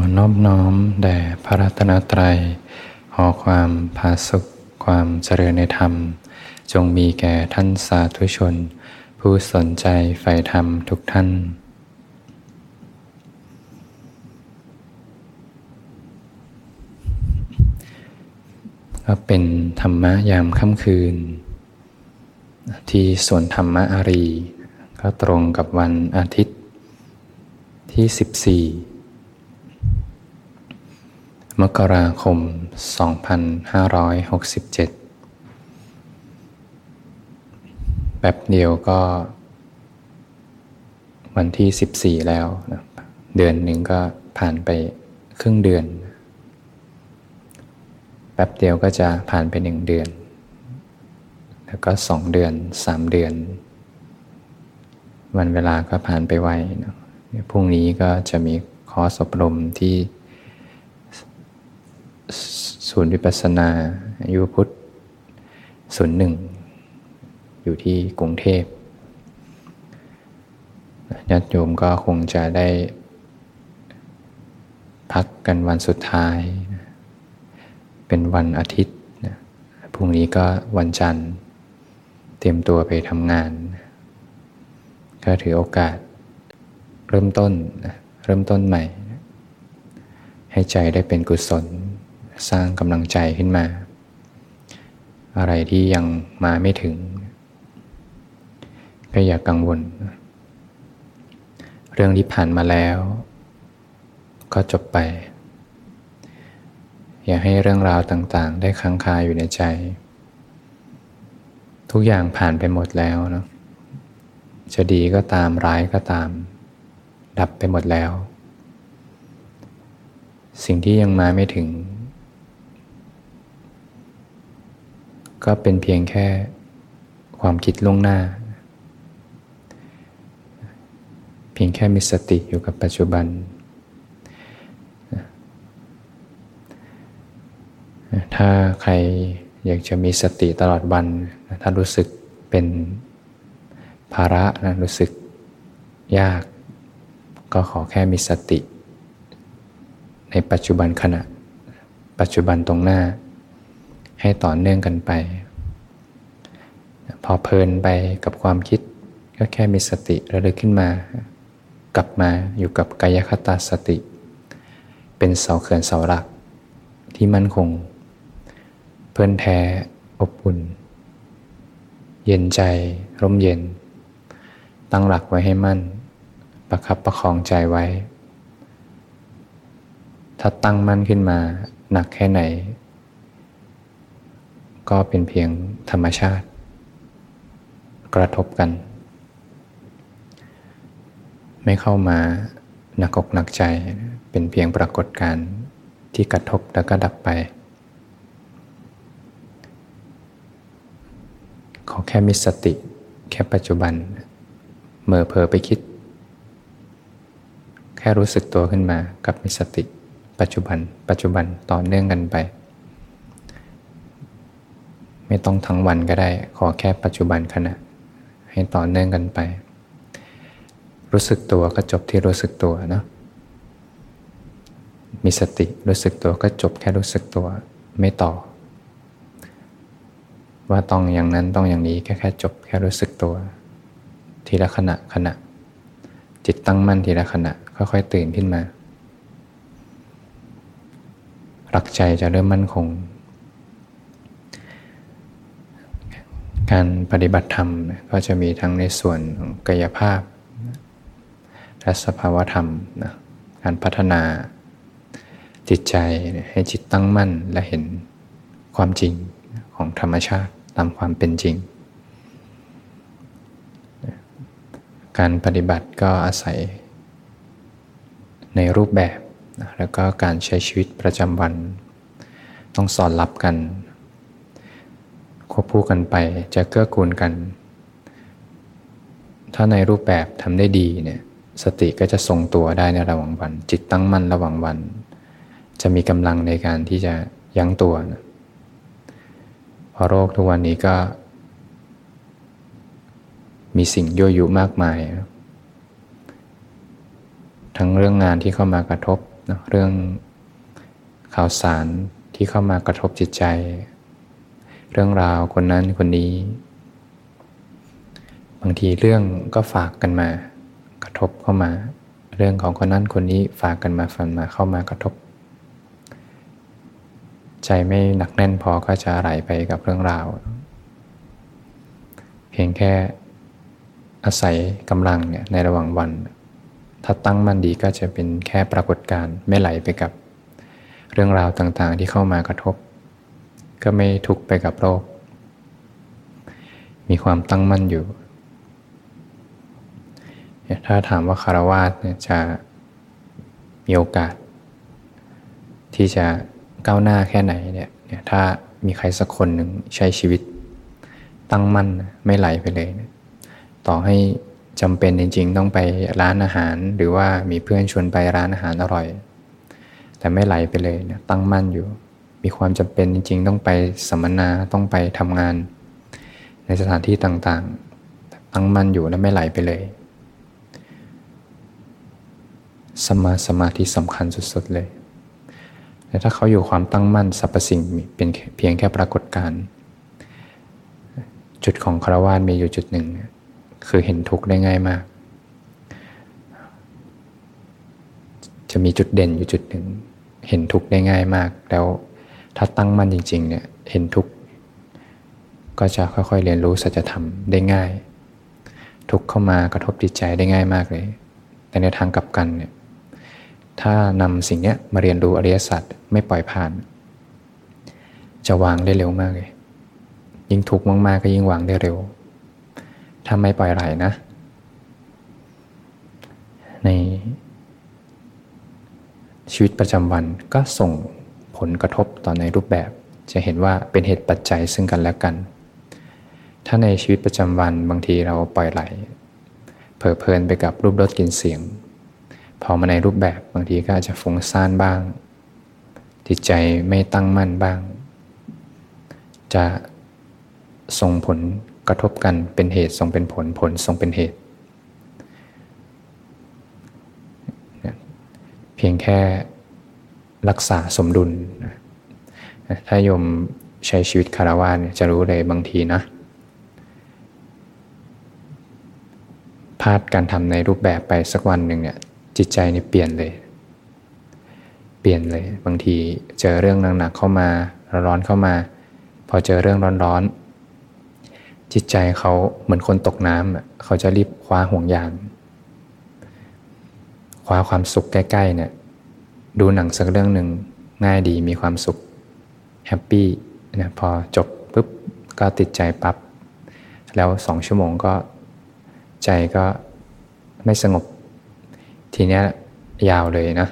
อนอบน้อมแด่พระรัตนตรัย ขอความผาสุขความเจริญในธรรม จงมีแก่ท่านสาธุชน ผู้สนใจใฝ่ธรรมทุกท่าน ก็เป็นธรรมะยามค่ำคืน ที่สวนธรรมะอารี ก็ตรงกับวันอาทิตย์ที่ 14 มกราคม 2567 แบบเดียวก็ วันที่ 14 แล้วนะเดือนหนึ่งก็ผ่านไปครึ่งเดือน แป๊บเดียวก็จะผ่านไปหนึ่งเดือน แล้วก็สองเดือนสามเดือน วันเวลาก็ผ่านไปไวนะพรุ่งนี้ก็จะมีคอร์สอบรมที่ ศูนย์วิปัสนายุพุทธศูนย์หนึ่งอยู่ที่กรุงเทพญาติโยมก็คงจะได้พักกันวันสุดท้าย เป็นวันอาทิตย์พรุ่งนี้ก็วันจันทร์ เตรียมตัวไปทำงาน ก็ถือโอกาสเริ่มต้นเริ่มต้นใหม่ ให้ใจได้เป็นกุศล สร้างกำลังใจขึ้นมา อะไรที่ยังมาไม่ถึง ก็อย่ากกังวล เรื่องที่ผ่านมาแล้ว ก็จบไป อย่าให้เรื่องราวต่างๆ ได้ค้างคาอยู่ในใจ ทุกอย่างผ่านไปหมดแล้วเนาะจะดีก็ตามร้ายก็ตาม ดับไปหมดแล้ว สิ่งที่ยังมาไม่ถึง ก็เป็นเพียงแค่ความคิดล่วงหน้า เพียงแค่มีสติอยู่กับปัจจุบัน ถ้าใครอยากจะมีสติตลอดวัน ถ้ารู้สึกเป็นภาระนะรู้สึกยาก ก็ขอแค่มีสติ ในปัจจุบันขณะ ปัจจุบันตรงหน้า ให้ต่อเนื่องกันไป พอเพลินไปกับความคิดก็แค่มีสติระลึกขึ้นมา กลับมาอยู่กับกายคตาสติ เป็นเสาเขื่อนเสาหลัก ที่มั่นคง เพื่อนแท้อบอุ่น เย็นใจร่มเย็น ตั้งหลักไว้ให้มั่น ประคับประคองใจไว้ ถ้าตั้งมั่นขึ้นมา หนักแค่ไหน ก็เป็นเพียงธรรมชาติ กระทบกัน ไม่เข้ามาหนักอกหนักใจเป็นเพียงปรากฏการณ์ที่กระทบแล้วก็ดับไป ขอแค่มีสติ แค่ปัจจุบันเมื่อเพอไปคิด แค่รู้สึกตัวขึ้นมากับมีสติ ปัจจุบัน ปัจจุบันต่อเนื่องกันไป ไม่ต้องทั้งวันก็ได้ ขอแค่ปัจจุบันขณะ ให้ต่อเนื่องกันไป รู้สึกตัวก็จบที่รู้สึกตัวนะมีสติรู้สึกตัวก็จบแค่รู้สึกตัวไม่ต่อ ว่าต้องอย่างนั้นต้องอย่างนี้แค่แค่จบแค่รู้สึกตัว ทีละขณะขณะ จิตตั้งมั่นทีละขณะค่อยๆตื่นขึ้นมา รักใจจะเริ่มมั่นคง การปฏิบัติธรรมก็จะมีทั้งในส่วนของกายภาพ และสภาวธรรมนะการพัฒนาจิตใจให้จิตตั้งมั่นและเห็นความจริงของธรรมชาติตามความเป็นจริง การปฏิบัติก็อาศัยในรูปแบบ แล้วก็การใช้ชีวิตประจำวัน ต้องสอนรับกัน ควบคู่กันไปจะเกื้อกูลกัน ถ้าในรูปแบบทำได้ดีเนี่ยสติก็จะทรงตัวได้ในระหว่างวัน จิตตั้งมั่นระหว่างวัน จะมีกำลังในการที่จะยั้งตัวนะพอโรคทุกวันนี้ก็ มีสิ่งยั่วยุมากมาย ทั้งเรื่องงานที่เข้ามากระทบเรื่องข่าวสารที่เข้ามากระทบจิตใจ เรื่องราวคนนั้นคนนี้ บางทีเรื่องก็ฝากกันมา กระทบเข้ามา เรื่องของคนนั้นคนนี้ฝากกันมาฟันมาเข้ามากระทบ ใจไม่หนักแน่นพอก็จะไหลไปกับเรื่องราว เพียงแค่อาศัยกำลังเนี่ยในระหว่างวัน ถ้าตั้งมั่นดีก็จะเป็นแค่ปรากฏการณ์ไม่ไหลไปกับเรื่องราวต่างๆ ที่เข้ามากระทบ ก็ไม่ทุกไปกับโรคมีความตั้งมั่นอยู่ ถ้าถามว่าคารวาสจะมีโอกาส ที่จะก้าวหน้าแค่ไหนเนี่ยถ้ามีใครสักคนหนึ่งใช้ชีวิต ตั้งมั่นไม่ไหลไปเลยเยต่อให้จำเป็นจริง ๆ ต้องไปร้านอาหาร หรือว่ามีเพื่อนชวนไปร้านอาหารอร่อย แต่ไม่ไหลไปเลยนะตั้งมั่นอยู่ มีความจำเป็นจริง ๆ ต้องไปสัมมนาต้องไปทำงาน ในสถานที่ต่างๆ ตั้งมั่นอยู่และไม่ไหลไปเลย สมาสมาธิสำคัญสุดๆเลยแต่ถ้าเขาอยู่ความตั้งมั่นสรรพสิ่งเป็นเพียงแค่ปรากฏการณ์จุดของคารวะมีอยู่จุดหนึ่ง คือเห็นทุกข์ได้ง่ายมาก จะมีจุดเด่นอยู่จุดหนึ่ง เห็นทุกข์ได้ง่ายมากแล้ว ถ้าตั้งมั่นจริงๆเนี่ยเห็นทุกข์ก็จะค่อยๆเรียนรู้สัจธรรมได้ง่าย ทุกข์เข้ามากระทบจิตใจได้ง่ายมากเลย แต่ในทางกลับกันเนี่ยถ้านำสิ่งนี้มาเรียนรู้อริยสัจไม่ปล่อยผ่าน จะวางได้เร็วมากเลย ยิ่งทุกข์มากๆก็ยิ่งวางได้เร็ว ถ้าไม่ปล่อยไหลนะ ในชีวิตประจำวันก็ส่ง ลกระทบต่อในรูปแบบ จะเห็นว่าเป็นเหตุปัจจัยซึ่งกันและกัน ถ้าในชีวิตประจำวันบางทีเราปล่อยไหลเผลอเพลินไปกับรูปรสกลิ่นเสียง พอมาในรูปแบบบางทีก็อาจจะฟุ้งซ่านบ้าง จิตใจไม่ตั้งมั่นบ้าง จะส่งผลกระทบกันเป็นเหตุส่งเป็นผลผลส่งเป็นเหตุ เพียงแค่ รักษาสมดุล ถ้าโยมใช้ชีวิตคารวะเนี่ยจะรู้เลยบางทีนะ พลาดการทำในรูปแบบไปสักวันหนึ่งเนี่ยจิตใจนี่เปลี่ยนเลย เปลี่ยนเลย บางทีเจอเรื่องหนักๆเข้ามาร้อนเข้ามา พอเจอเรื่องร้อนๆจิตใจเขาเหมือนคนตกน้ำเขาจะรีบคว้าห่วงยางคว้าความสุขใกล้ๆเนี่ย ดูหนังสักเรื่องหนึ่งง่ายดีมีความสุขแฮปปี้นะพอจบปุ๊บก็ติดใจปับ๊บแล้วสองชั่วโมงก็ใจก็ไม่สงบ ทีนี้ยาวเลยนะ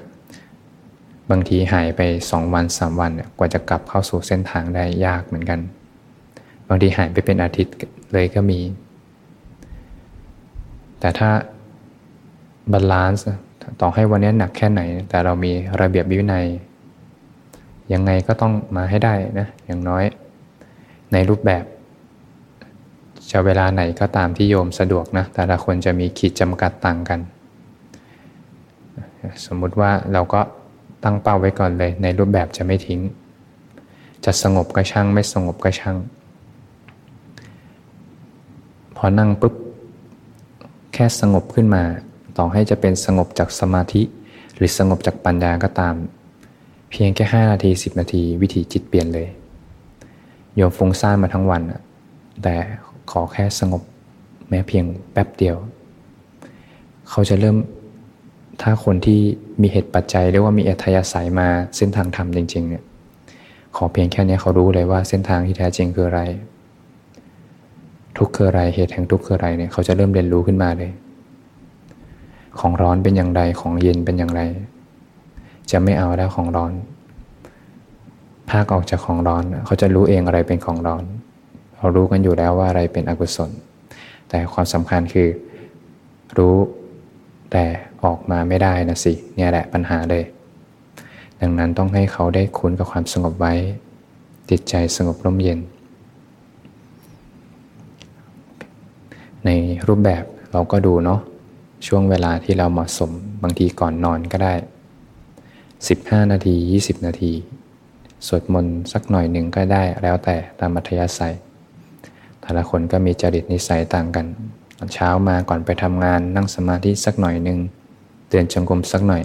บางทีหายไปสองวันสามวันกว่าจะกลับเข้าสู่เส้นทางได้ยากเหมือนกัน บางทีหายไปเป็นอาทิตย์เลยก็มี แต่ถ้าบาลานซ์ ต่อให้วันนี้หนักแค่ไหน แต่เรามีระเบียบวินัย ยังไงก็ต้องมาให้ได้นะ อย่างน้อย ในรูปแบบจะเวลาไหนก็ตามที่โยมสะดวกนะ แต่ละคนจะมีขีดจำกัดต่างกัน สมมุติว่าเราก็ตั้งเป้าไว้ก่อนเลย ในรูปแบบจะไม่ทิ้ง จะสงบก็ช่าง ไม่สงบก็ช่าง พอนั่งปุ๊บ แค่สงบขึ้นมา ต่อให้จะเป็นสงบจากสมาธิ หรือสงบจากปัญญาก็ตาม เพียงแค่ห้านาทีสิบนาที วิถีจิตเปลี่ยนเลย โยมฟุ้งซ่านมาทั้งวัน แต่ขอแค่สงบแม้เพียงแป๊บเดียว เขาจะเริ่มถ้าคนที่มีเหตุปัจจัยเรียกว่ามีอัธยาศัยมาเส้นทางธรรมจริง ๆ เนี่ย ขอเพียงแค่นี้เขารู้เลยว่าเส้นทางที่แท้จริงคืออะไร ทุกข์คืออะไรเหตุแห่งทุกข์คืออะไรเนี่ยเขาจะเริ่มเรียนรู้ขึ้นมาเลย ของร้อนเป็นอย่างไรของเย็นเป็นอย่างไร จะไม่เอาแล้วของร้อน ภาคออกจากของร้อน เขาจะรู้เองอะไรเป็นของร้อน เรารู้กันอยู่แล้วว่าอะไรเป็นอกุศล แต่ความสำคัญคือ รู้แต่ออกมาไม่ได้นะสิเนี่ยแหละปัญหาเลย ดังนั้นต้องให้เขาได้คุ้นกับความสงบไว้ จิตใจสงบร่มเย็น ในรูปแบบเราก็ดูเนาะ ช่วงเวลาที่เราเหมาะสมบางทีก่อนนอนก็ได้ 15 นาที 20 นาที สวดมนต์สักหน่อยหนึ่งก็ได้แล้วแต่ตามมัธยาศัย แต่ละคนก็มีจริตนิสัยต่างกัน ตอนเช้ามาก่อนไปทำงานนั่งสมาธิสักหน่อยหนึ่งเตือนจงกรมสักหน่อย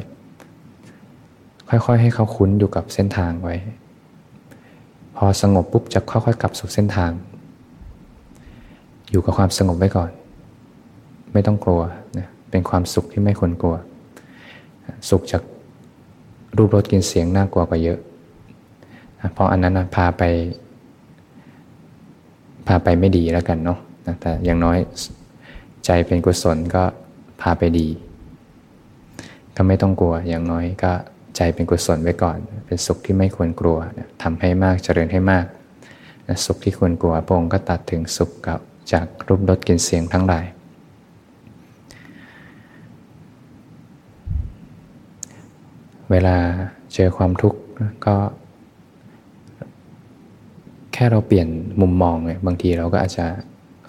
ค่อยๆ ให้เขาคุ้นอยู่กับเส้นทางไว้ พอสงบปุ๊บจะค่อยๆ กลับสู่เส้นทาง อยู่กับความสงบไว้ก่อน ไม่ต้องกลัวนะ เป็นความสุขที่ไม่ควรกลัว สุขจากรูปรสกินเสียงน่ากลัวกว่าเยอะ เพราะอันนั้นพาไป พาไปไม่ดีแล้วกันเนาะแต่อย่างน้อยใจเป็นกุศลก็พาไปดี ก็ไม่ต้องกลัวอย่างน้อยก็ใจเป็นกุศลไว้ก่อน เป็นสุขที่ไม่ควรกลัวทำให้มากเจริญให้มาก สุขที่ควรกลัวพระองค์ก็ตัดถึงสุขกับจากรูปรสกลิ่นเสียงทั้งหลาย เวลาเจอความทุกข์ก็ แค่เราเปลี่ยนมุมมองเนี่ยบางทีเราก็อาจจะ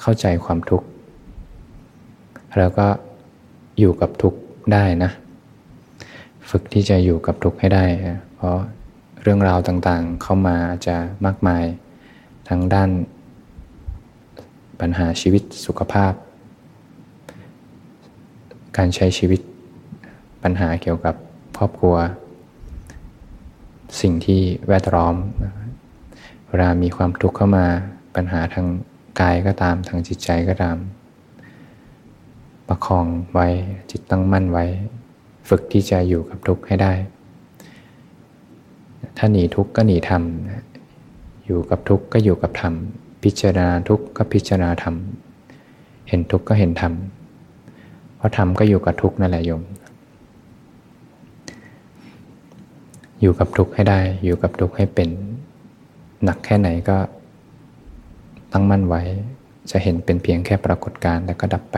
เข้าใจความทุกข์แล้วก็อยู่กับทุกข์ได้นะ ฝึกที่จะอยู่กับทุกข์ให้ได้ เพราะเรื่องราวต่างๆเข้ามาอาจจะมากมายทั้งด้านปัญหาชีวิตสุขภาพ การใช้ชีวิตปัญหาเกี่ยวกับ ครอบครัว สิ่งที่แวดล้อม เวลามีความทุกข์เข้ามาปัญหาทางกายก็ตามทางจิตใจก็ตาม ประคองไว้จิตตั้งมั่นไว้ ฝึกที่จะอยู่กับทุกข์ให้ได้ ถ้าหนีทุกข์ก็หนีธรรมอยู่กับทุกข์ก็อยู่กับธรรม พิจารณาทุกข์ก็พิจารณาธรรม เห็นทุกข์ก็เห็นธรรม เพราะธรรมก็อยู่กับทุกข์นั่นแหละโยม อยู่กับทุกข์ให้ได้ อยู่กับทุกข์ให้เป็น หนักแค่ไหนก็ตั้งมั่นไว้ จะเห็นเป็นเพียงแค่ปรากฏการณ์แล้วก็ดับไป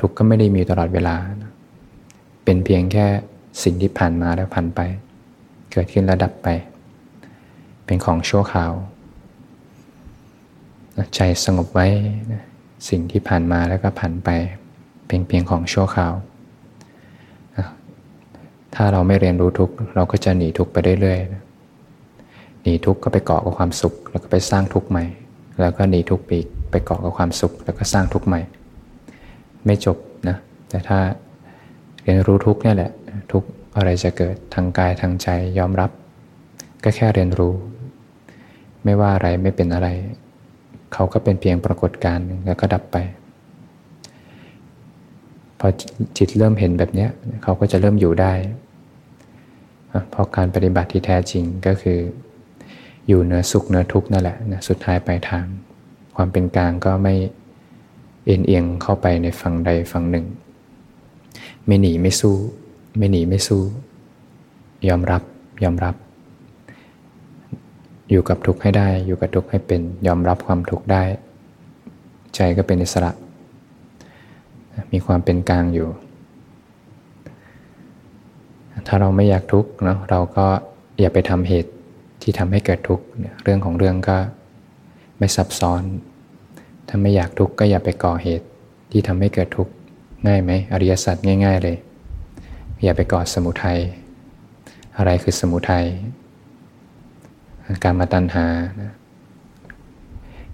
ทุกข์ก็ไม่ได้มีตลอดเวลา เป็นเพียงแค่สิ่งที่ผ่านมาแล้วผ่านไป เกิดขึ้นแล้วดับไป เป็นของชั่วคราว ใจสงบไว้ สิ่งที่ผ่านมาแล้วก็ผ่านไป เป็นเพียงของชั่วคราว ถ้าเราไม่เรียนรู้ทุกเราก็จะหนีทุกไปเรื่อยๆหนีทุกก็ไปเกาะกับความสุข แล้วก็ไปสร้างทุกใหม่ แล้วก็หนีทุกปีกไปเกาะกับความสุข แล้วก็สร้างทุกใหม่ ไม่จบนะแต่ถ้าเรียนรู้ทุกเนี่ยแหละ ทุกอะไรจะเกิดทางกายทางใจยอมรับ ก็แค่เรียนรู้ ไม่ว่าอะไรไม่เป็นอะไร เขาก็เป็นเพียงปรากฏการณ์แล้วก็ดับไปพอจิตเริ่มเห็นแบบนี้เขาก็จะเริ่มอยู่ได้ เพราะการปฏิบัติที่แท้จริงก็คือ อยู่เนื้อสุขเนื้อทุกข์นั่นแหละนะสุดท้ายปลายทาง ความเป็นกลางก็ไม่เอ็นเอียงเข้าไปในฝั่งใดฝั่งหนึ่ง ไม่หนีไม่สู้ ไม่หนีไม่สู้ ยอมรับยอมรับ อยู่กับทุกข์ให้ได้ อยู่กับทุกข์ให้เป็น ยอมรับความทุกข์ได้ ใจก็เป็นอิสระ มีความเป็นกลางอยู่ ถ้าเราไม่อยากทุกข์เนาะเราก็อย่าไปทำเหตุที่ทำให้เกิดทุกข์เรื่องของเรื่องก็ไม่ซับซ้อน ถ้าไม่อยากทุกข์ก็อย่าไปก่อเหตุที่ทำให้เกิดทุกข์ง่ายไหมอริยสัจง่าย ๆ เลย อย่าไปก่อสมุทัยอะไรคือสมุทัยการมาตัณหา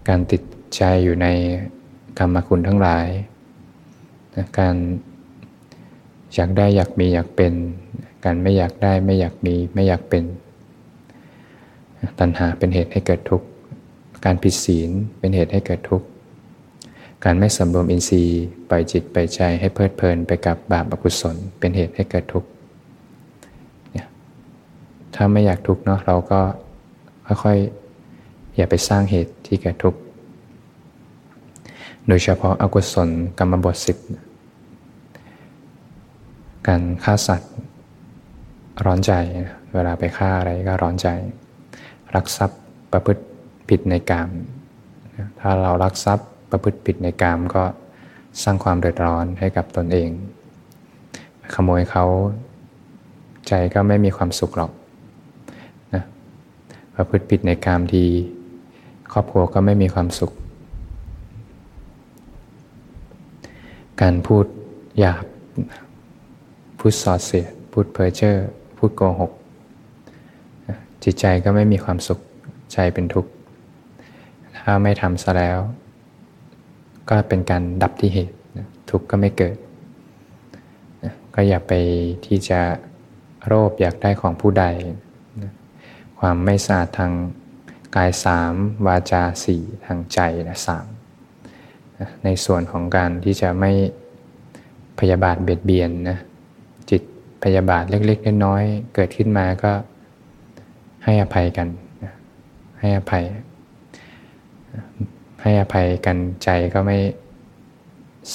การติดใจอยู่ในกรรมคุณทั้งหลาย การอยากได้อยากมีอยากเป็น การไม่อยากได้ไม่อยากมีไม่อยากเป็น ตัณหาเป็นเหตุให้เกิดทุกข์ การผิดศีลเป็นเหตุให้เกิดทุกข์ การไม่สำรวมอินทรีย์ ปล่อยจิตปล่อยใจให้เพลิดเพลินไปกับบาปอกุศล เป็นเหตุให้เกิดทุกข์ถ้าไม่อยากทุกข์เนาะเราก็ค่อยๆอย่าไปสร้างเหตุที่เกิดทุกข์ โดยเฉพาะอากุศลกรรมบทสิบการฆ่าสัตว์ ร้อนใจ เวลาไปฆ่าอะไรก็ร้อนใจ รักทรัพย์ประพฤติผิดในกาม ถ้าเรารักทรัพย์ประพฤติผิดในกามก็สร้างความเดือดร้อนให้กับตนเอง ขโมยเขาใจก็ไม่มีความสุขหรอกนะประพฤติผิดในกามดี ครอบครัวก็ไม่มีความสุข การพูดหยาบพูดสอดเสียดพูดเพ้อเจ้อ พูดโกหก จิตใจก็ไม่มีความสุขใจเป็นทุกข์ ถ้าไม่ทำซะแล้ว ก็เป็นการดับที่เหตุทุกข์ก็ไม่เกิด ก็อย่าไปที่จะโลภอยากได้ของผู้ใด ความไม่สะอาดทางกายสามวาจาสี่ทางใจนะสามในส่วนของการที่จะไม่พยาบาทเบียดเบียนนะ พยาบาทเล็กๆน้อยๆเกิดขึ้นมาก็ให้อภัยกัน ให้อภัย ให้อภัยกันใจก็ไม่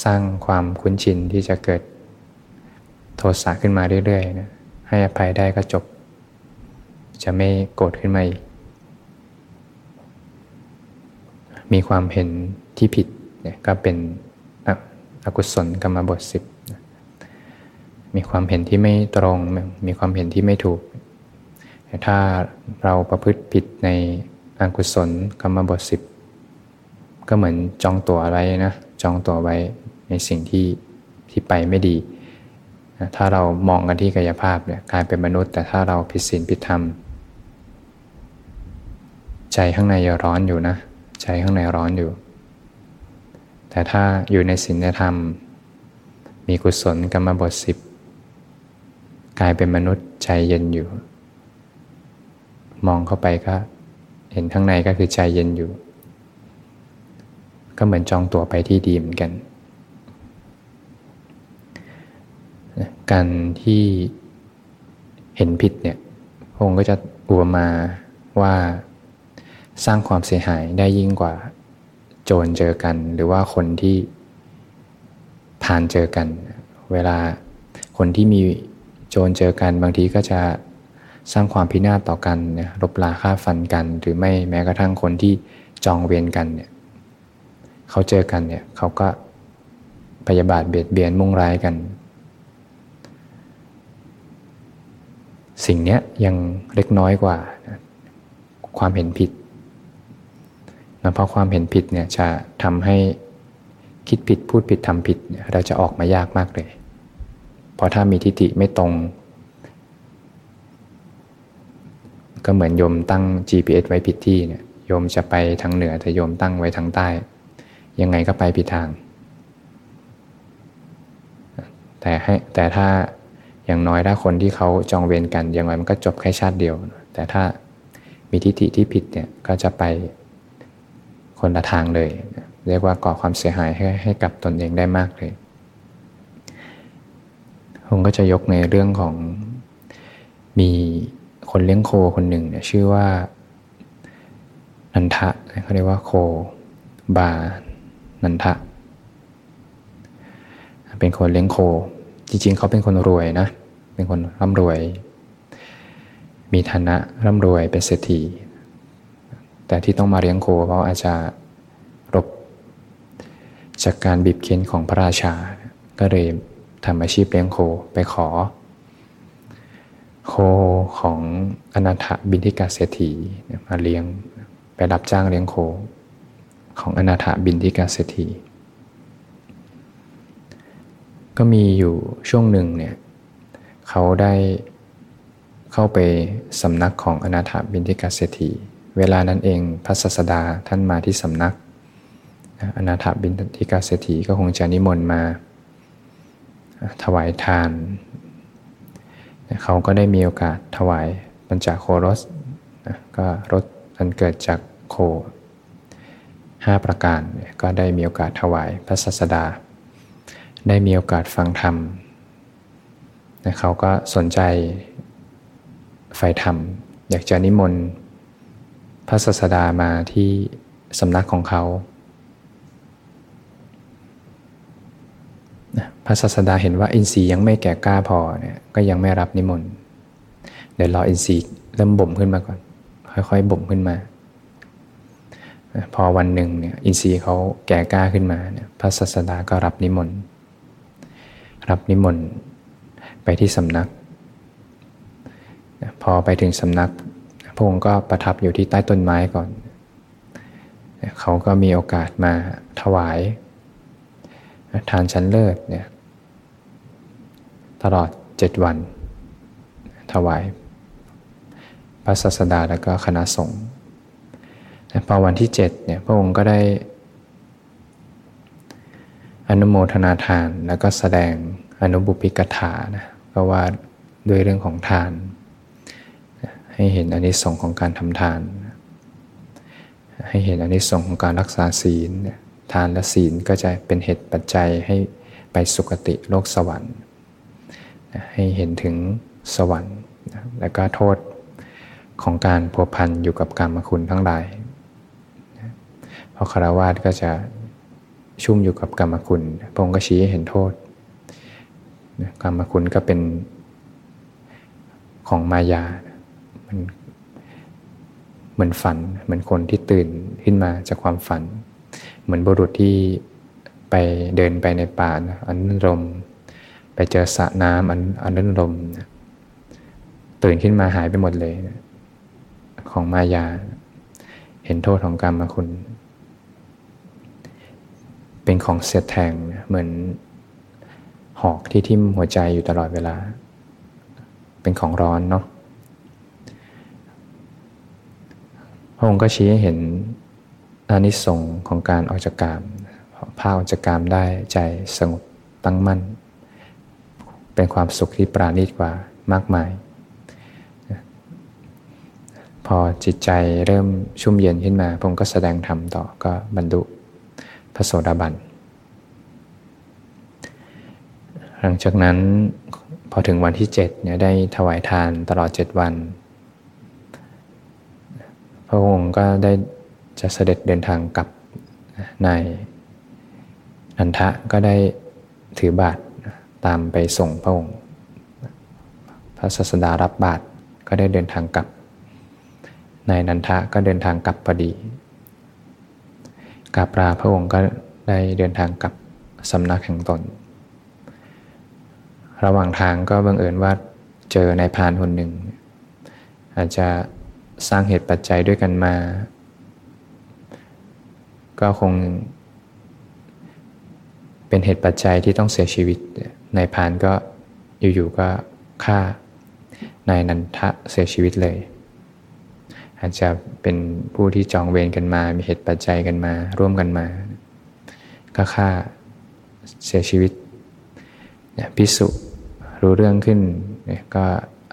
สร้างความคุ้นชินที่จะเกิดโทสะขึ้นมาเรื่อยๆนะให้อภัยได้ก็จบ จะไม่โกรธขึ้นมาอีก มีความเห็นที่ผิดเนี่ยก็เป็นอกุศลกรรมบทสิบ มีความเห็นที่ไม่ตรง มีความเห็นที่ไม่ถูก ถ้าเราประพฤติผิดในอกุศลกรรมบทสิบก็เหมือนจองตัวไว้นะจองตัวไว้ในสิ่งที่ที่ไปไม่ดี ถ้าเรามองกันที่กายภาพเนี่ยกลายเป็นมนุษย์ แต่ถ้าเราผิดศีลผิดธรรม ใจข้างในร้อนอยู่นะ ใจข้างในร้อนอยู่ แต่ถ้าอยู่ในศีลธรรม มีกุศลกรรมบทสิบ กลายเป็นมนุษย์ใจเย็นอยู่ มองเข้าไปก็ เห็นข้างในก็คือใจเย็นอยู่ ก็เหมือนจองตัวไปที่ดีเหมือนกัน การที่เห็นผิดเนี่ยพงก็จะอุปมาว่าสร้างความเสียหายได้ยิ่งกว่าโจรเจอกัน หรือว่าคนที่ผ่านเจอกัน เวลาคนที่มี โจรเจอกันบางทีก็จะสร้างความพินาศต่อกันรบลาฆ่าฟันกัน หรือไม่แม้กระทั่งคนที่จองเวียนกันเนี่ยเขาเจอกันเนี่ยเขาก็พยาบาทเบียดเบียนมุ่งร้ายกัน สิ่งนี้ยังเล็กน้อยกว่า ความเห็นผิดนะเพราะความเห็นผิดเนี่ยจะทำให้คิดผิดพูดผิดทำผิดเราจะออกมายากมากเลย เพราะถ้ามีทิฏฐิไม่ตรง ก็เหมือนโยมตั้ง GPS ไว้ผิดที่เนี่ยโยมจะไปทางเหนือแต่โยมตั้งไว้ทางใต้ ยังไงก็ไปผิดทาง แต่ให้แต่ถ้าอย่างน้อยถ้าคนที่เขาจองเวรกันอย่างไรมันก็จบแค่ชาติเดียว แต่ถ้ามีทิฏฐิที่ผิดเนี่ยก็จะไปคนละทางเลย เรียกว่าก่อความเสียหายให้ให้กับตนเองได้มากเลย ผมก็จะยกในเรื่องของมีคนเลี้ยงโคคนหนึ่งเนี่ยชื่อว่านันทะเขาเรียกว่าโคบานันทะ เป็นคนเลี้ยงโค จริง ๆ เขาเป็นคนรวยนะ เป็นคนร่ำรวย มีฐานะร่ำรวยเป็นเศรษฐี แต่ที่ต้องมาเลี้ยงโคเพราะอาจจะรบจากการบีบเค้นของพระราชา ก็เลย ทำอาชีพเลี้ยงโคไปขอ โคของอนาถบินทิกาเศรษฐีมาเลี้ยงไปรับจ้างเลี้ยงโค ของอนาถบินทิกาเศรษฐีก็มีอยู่ช่วงหนึ่งเนี่ยเขาได้เข้าไปสำนักของอนาถบินทิกาเศรษฐี เวลานั้นเองพระศาสดาท่านมาที่สำนักอนาถบินทิกาเศรษฐีก็คงจะนิมนต์มา ถวายทาน เขาก็ได้มีโอกาสถวายปัญจโครสก็รถอันเกิดจากโคห้าประการก็ได้มีโอกาสถวายพระศาสดา ได้มีโอกาสฟังธรรมเขาก็สนใจไฟธรรม อยากจะนิมนต์พระศาสดามาที่สำนักของเขา พ ระศาสดาเห็นว่าอินทรีย์ยังไม่แก่กล้าพอเนี่ยก็ยังไม่รับนิมนต์เดี๋ยวรออินทรีย์เริ่มบ่มขึ้นมาก่อน ค่อยๆบ่มขึ้นมา พอวันหนึ่งเนี่ยอินทรีย์เขาแก่กล้าขึ้นมาเนี่ยพระศาสดาก็รับนิมนต์รับนิมนต์ไปที่สำนัก พอไปถึงสำนักพระองค์ก็ประทับอยู่ที่ใต้ต้นไม้ก่อน เขาก็มีโอกาสมาถวาย ทานชั้นเลิศเนี่ย ตลอดเจ็ดวัน ถวายพระศาสดาแล้วก็คณะสงฆ์พอวันที่เจ็ดเนี่ยพระองค์ก็ได้ อนุโมทนาทานแล้วก็แสดงอนุบุพิกถานะก็ว่าด้วยเรื่องของทาน ให้เห็นอนิสงค์ของการทำทาน ให้เห็นอนิสงค์ของการรักษาศีล ทานและศีลก็จะเป็นเหตุปัจจัยให้ไปสุคติโลกสวรรค์ ให้เห็นถึงสวรรค์ และก็โทษของการพัวพันอยู่กับกรรมคุณทั้งหลาย เพราะคารวาสก็จะชุ่มอยู่กับกรรมคุณพระองค์ก็ชี้ให้เห็นโทษ กรรมคุณก็เป็นของมายา มันเหมือนฝัน เหมือนคนที่ตื่นขึ้นมาจากความฝัน เหมือนบุรุษที่ไปเดินไปในป่าอันนั้นลม ไปเจอสระน้ำอันอันนั้นลมตื่นขึ้นมาหายไปหมดเลยของมายา เห็นโทษของกรรมคุณ เป็นของเสียแทงเหมือนหอกที่ทิ่มหัวใจอยู่ตลอดเวลา เป็นของร้อนเนาะพระองค์ก็ชี้ให้เห็นอานิสงส์ของการออกจากกามพาออกจากกามได้ใจสงบตั้งมั่น เป็นความสุขที่ปราณีตกว่ามากมาย พอจิตใจเริ่มชุ่มเย็นขึ้นมาพระองค์ก็แสดงธรรมต่อก็บรรลุพระโสดาบัน หลังจากนั้นพอถึงวันที่7เนี่ยได้ถวายทานตลอด 7 วัน พระองค์ก็ได้จะเสด็จเดินทางกลับในนันทะก็ได้ถือบาท ตามไปส่งพระองค์ พระศาสดารับบาทก็ได้เดินทางกลับ นายนันทะก็เดินทางกลับพอดีกาปราพระองค์ก็ได้เดินทางกลับสำนักแห่งตน ระหว่างทางก็บังเอิญว่าเจอนายพานคนหนึ่ง อาจจะสร้างเหตุปัจจัยด้วยกันมา ก็คงเป็นเหตุปัจจัยที่ต้องเสียชีวิต นายพานก็อยู่ๆก็ฆ่านายนันทะเสียชีวิตเลย อาจจะเป็นผู้ที่จองเวรกันมา มีเหตุปัจจัยกันมา ร่วมกันมา ก็ฆ่าเสียชีวิตพิสุรู้เรื่องขึ้นก็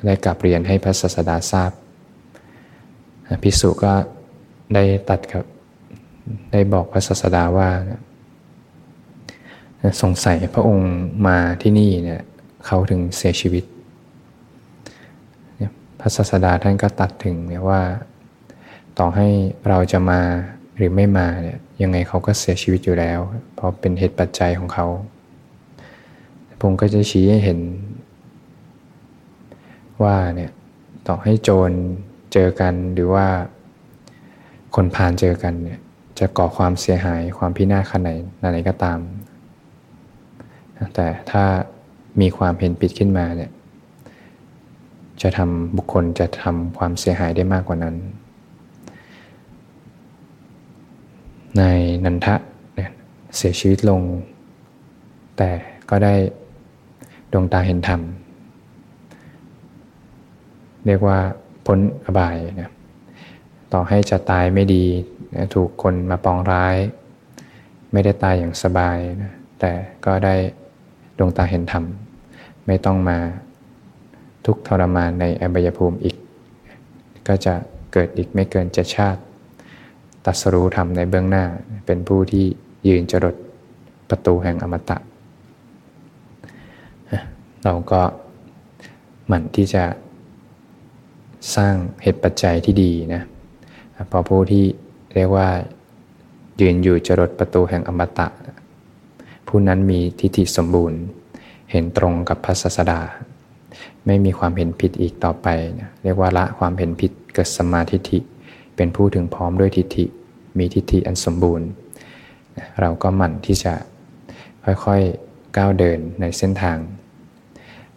ได้กลับเรียนให้พระศาสดาทราบพิสุก็ได้ตัดกับได้บอกพระศาสดาว่า สงสัยพระองค์มาที่นี่เนี่ยเขาถึงเสียชีวิต พระศาสดาท่านก็ตัดถึงเนี่ยว่า ต่อให้เราจะมาหรือไม่มาเนี่ยยังไงเขาก็เสียชีวิตอยู่แล้ว เพราะเป็นเหตุปัจจัยของเขาพระองค์ก็จะชี้ให้เห็น ว่าเนี่ยต่อให้โจรเจอกันหรือว่าคนพานเจอกันเนี่ยจะก่อความเสียหายความพินาศขนาดไหนก็ตาม แต่ถ้ามีความเห็นผิดขึ้นมาเนี่ยจะทำบุคคลจะทำความเสียหายได้มากกว่านั้น ในนันทะเนี่ยเสียชีวิตลง แต่ก็ได้ดวงตาเห็นธรรม เรียกว่าพ้นอบายนะต่อให้จะตายไม่ดีนะถูกคนมาปองร้าย ไม่ได้ตายอย่างสบายนะแต่ก็ได้ ดวงตาเห็นธรรม ไม่ต้องมาทุกทรมานในอบายภูมิอีก ก็จะเกิดอีกไม่เกินเจ็ดชาติ ตัสรู้ธรรมในเบื้องหน้าเป็นผู้ที่ยืนจรดประตูแห่งอมตะ เราก็หมั่นที่จะสร้างเหตุปัจจัยที่ดีนะพอผู้ที่เรียกว่ายืนอยู่จรดประตูแห่งอมตะ ผู้นั้นมีทิฏฐิสมบูรณ์ เห็นตรงกับพระศาสดา ไม่มีความเห็นผิดอีกต่อไป เรียกว่าละความเห็นผิดเกิดสมาธิิเป็นผู้ถึงพร้อมด้วยทิฏฐิ มีทิฏฐิอันสมบูรณ์ เราก็หมั่นที่จะค่อยๆก้าวเดินในเส้นทาง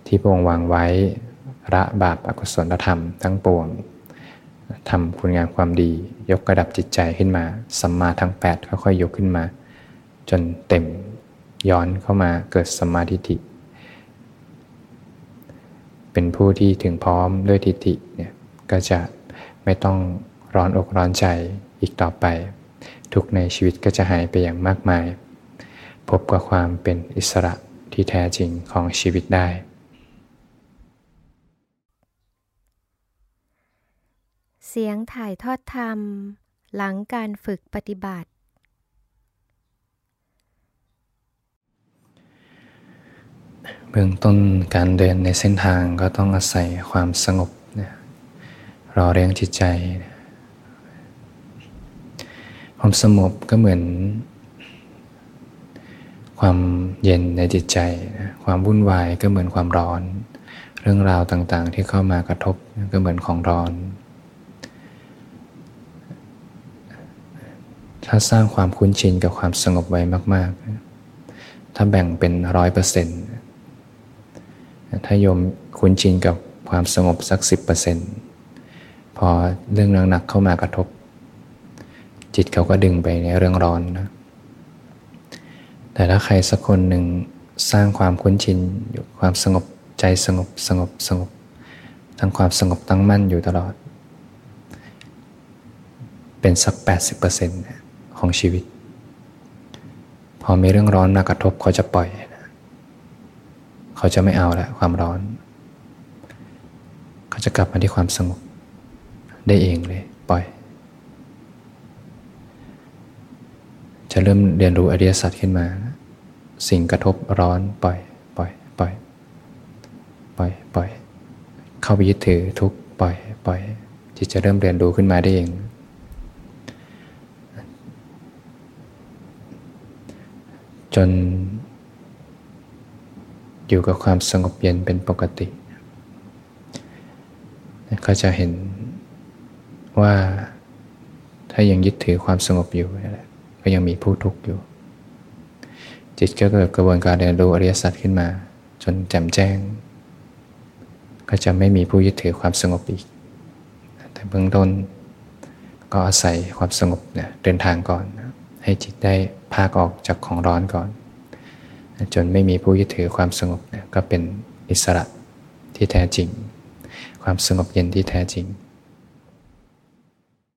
ที่พระองค์วางไว้ละบาปอกุศลธรรมทั้งปวงทำคุณงามความดี ยกระดับจิตใจขึ้นมาสัมมาทั้ง 8 ค่อยๆยกขึ้นมา จนเต็ม ย้อนเข้ามาเกิดสมาธิิเป็นเป็นผู้ที่ถึงพร้อมด้วยทิฏฐิเนี่ยก็จะไม่ต้องร้อนอกร้อนใจอีกต่อไป ทุกในชีวิตก็จะหายไปอย่างมากมาย พบกับความเป็นอิสระที่แท้จริงของชีวิตได้ เสียงถ่ายทอดธรรม หลังการฝึกปฏิบัติ เบื้องต้นการเดินในเส้นทางก็ต้องอาศัยความสงบนะรอเรียงจิตใจความสงบก็เหมือน ความเย็นในจิตใจนะความวุ่นวายก็เหมือนความร้อน เรื่องราวต่างๆที่เข้ามากระทบก็เหมือนของร้อน ถ้าสร้างความคุ้นชินกับความสงบไว้มาก ๆ ถ้าแบ่งเป็นร้อยเปอร์เซ็นต์ ถ้าโยมคุ้นชินกับความสงบสักสิบเปอร์เซ็นต์พอเรื่องหนักๆเข้ามากระทบ จิตเขาก็ดึงไปในเรื่องร้อนนะแต่ถ้าใครสักคนหนึ่งสร้างความคุ้นชินอยู่ความสงบใจสงบสงบสงบทั้งความสงบตั้งมั่นอยู่ตลอด เป็นสัก 80%ของชีวิต พอมีเรื่องร้อนมากระทบเขาจะปล่อย เขาจะไม่เอาละความร้อน เขาจะกลับมาที่ความสงบได้เองเลย ปล่อย จะเริ่มเรียนรู้อริยสัจขึ้นมา สิ่งกระทบร้อน ปล่อย ปล่อย ปล่อย ปล่อย ปล่อย เข้าไปยึดถือทุกปล่อย ปล่อยจิตจะเริ่มเรียนรู้ขึ้นมาได้เองจน อยู่กับความสงบเย็นเป็นปกติ ก็จะเห็นว่าถ้ายังยึดถือความสงบอยู่ก็ยังมีผู้ทุกข์อยู่ จิตก็เกิดกระบวนการเรียนรู้อริยสัจขึ้นมา จนแจ่มแจ้ง ก็จะไม่มีผู้ยึดถือความสงบอีก แต่เบื้องต้นก็อาศัยความสงบเนี่ยเดินทางก่อน ให้จิตได้พากออกจากของร้อนก่อน จนไม่มีผู้ยึดถือความสงบก็เป็นอิสระที่แท้จริง ความสงบเย็นที่แท้จริง